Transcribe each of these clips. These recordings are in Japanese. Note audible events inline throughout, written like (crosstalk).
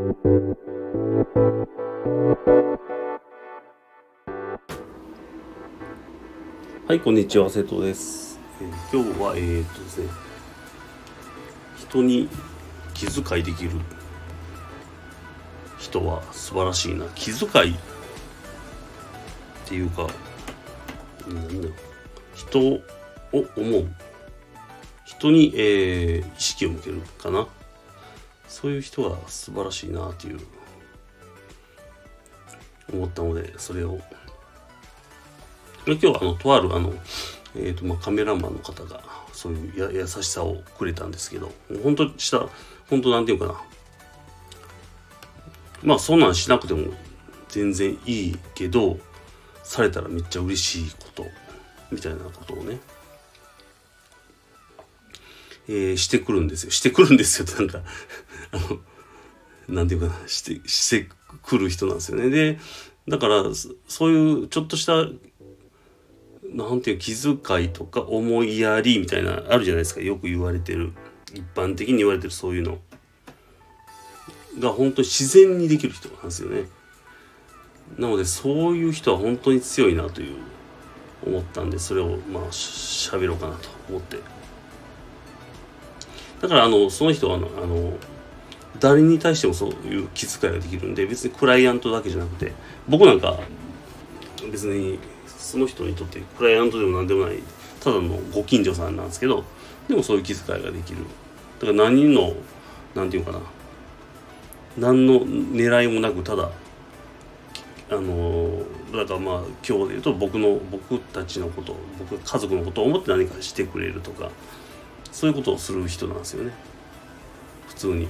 はい、こんにちは、瀬戸です。えー、今日は、えー、っとですね、人に気遣いできる人は素晴らしいな。気遣いっていうか、なんだ人を思う。人に、えー、意識を向けるかな。そういう人は素晴らしいなっていう思ったので、それを。今日はあのとあるあの、えーとまあ、カメラマンの方がそういうや優しさをくれたんですけど本当した本当なんていうかな。まあそんなんしなくても全然いいけどされたらめっちゃ嬉しいことみたいなことをね、えー、してくるんですよ。してくるんですよなんかあ (laughs) のなんていうかなしてしてくる人なんですよね。でだからそういうちょっとしたなんていう気遣いとか思いやりみたいなあるじゃないですか。よく言われてる。一般的に言われてるそういうの。が本当に自然にできる人なんですよね。なのでそういう人は本当に強いなという思ったんでそれをまあ喋ろうかなと思って。だからあのその人はあのあの誰に対してもそういう気遣いができるんで別にクライアントだけじゃなくて僕なんか別にその人にとってクライアントでも何でもないただのご近所さんなんですけどでもそういう気遣いができる。だから何の何て言うかな。何の狙いもなくただあのだからまあ今日で言うと僕の僕たちのこと僕家族のことを思って何かしてくれるとかそういうことをする人なんですよね。普通に。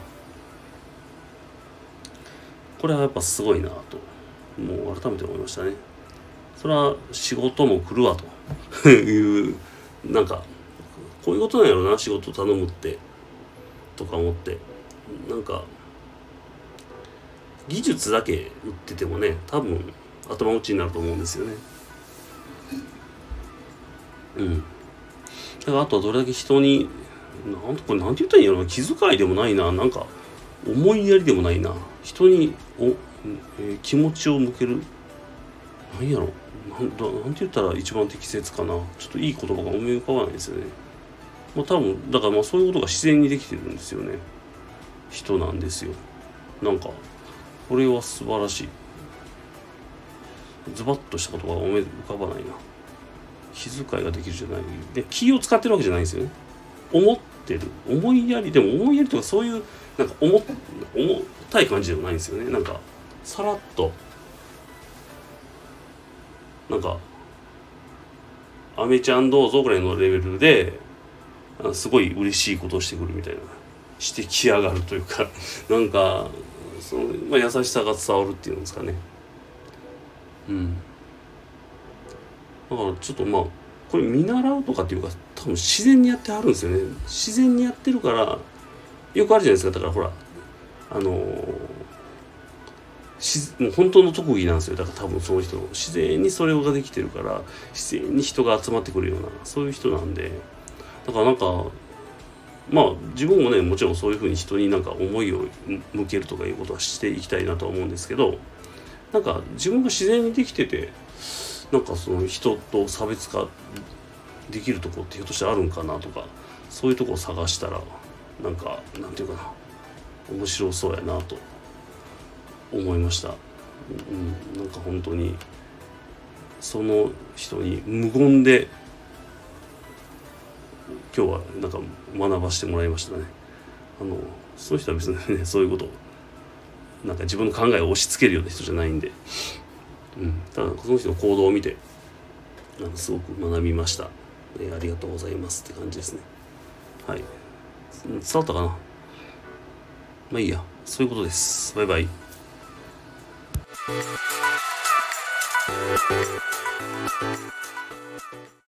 これはやっぱすごいなと。もう改めて思いましたね。それは仕事も来るわと。(laughs) いうなんかこういうことなんやろな仕事頼むって。とか思って。なんか技術だけ売っててもね多分頭打ちになると思うんですよね。うん。だからあとはどれだけ人になんこれなんて言ったらいいんやろ気遣いでもないな。なんか思いやりでもないな。人にお、えー、気持ちを向ける？何やろ？なんだなんて言ったら一番適切かな。ちょっといい言葉が思い浮かばないですよね。まあ多分だからまあそういうことが自然にできてるんですよね。人なんですよ。なんかこれは素晴らしい。ズバッとした言葉が思い浮かばないな。気遣いができるじゃない。で気を使ってるわけじゃないんですよね。思ってる。思いやりでも思いやりとかそういうなんか重重たい感じでもないんですよね。なんかさらっと。なんか「アメちゃんどうぞ」ぐらいのレベルですごい嬉しいことをしてくるみたいな。してきやがるというか。(laughs) なんかその、まあ、優しさが伝わるっていうんですかね。うん。だからちょっとまあこれ見習うとかっていうか多分自然にやってはるんですよね。自然にやってるからよくあるじゃないですか。だからほらあのーしもう本当の特技なんですよ。だから多分その人自然にそれができてるから自然に人が集まってくるようなそういう人なんで。だからなんかまあ自分もねもちろんそういうふうに人になんか思いを向けるとかいうことはしていきたいなとは思うんですけどなんか自分が自然にできててなんかその人と差別化できるとこってひょっとしてあるんかなとかそういうとこを探したらなんかなんていうかな面白そうやなと思いました、うん、なんか本当にその人に無言で今日はなんか学ばしてもらいましたね。あのそういう人は別にねそういうことなんか自分の考えを押し付けるような人じゃないんで、うん、ただその人の行動を見てあのすごく学びました、えー、ありがとうございますって感じですね。はい。伝わったかな？まあいいや。そういうことです。バイバイ。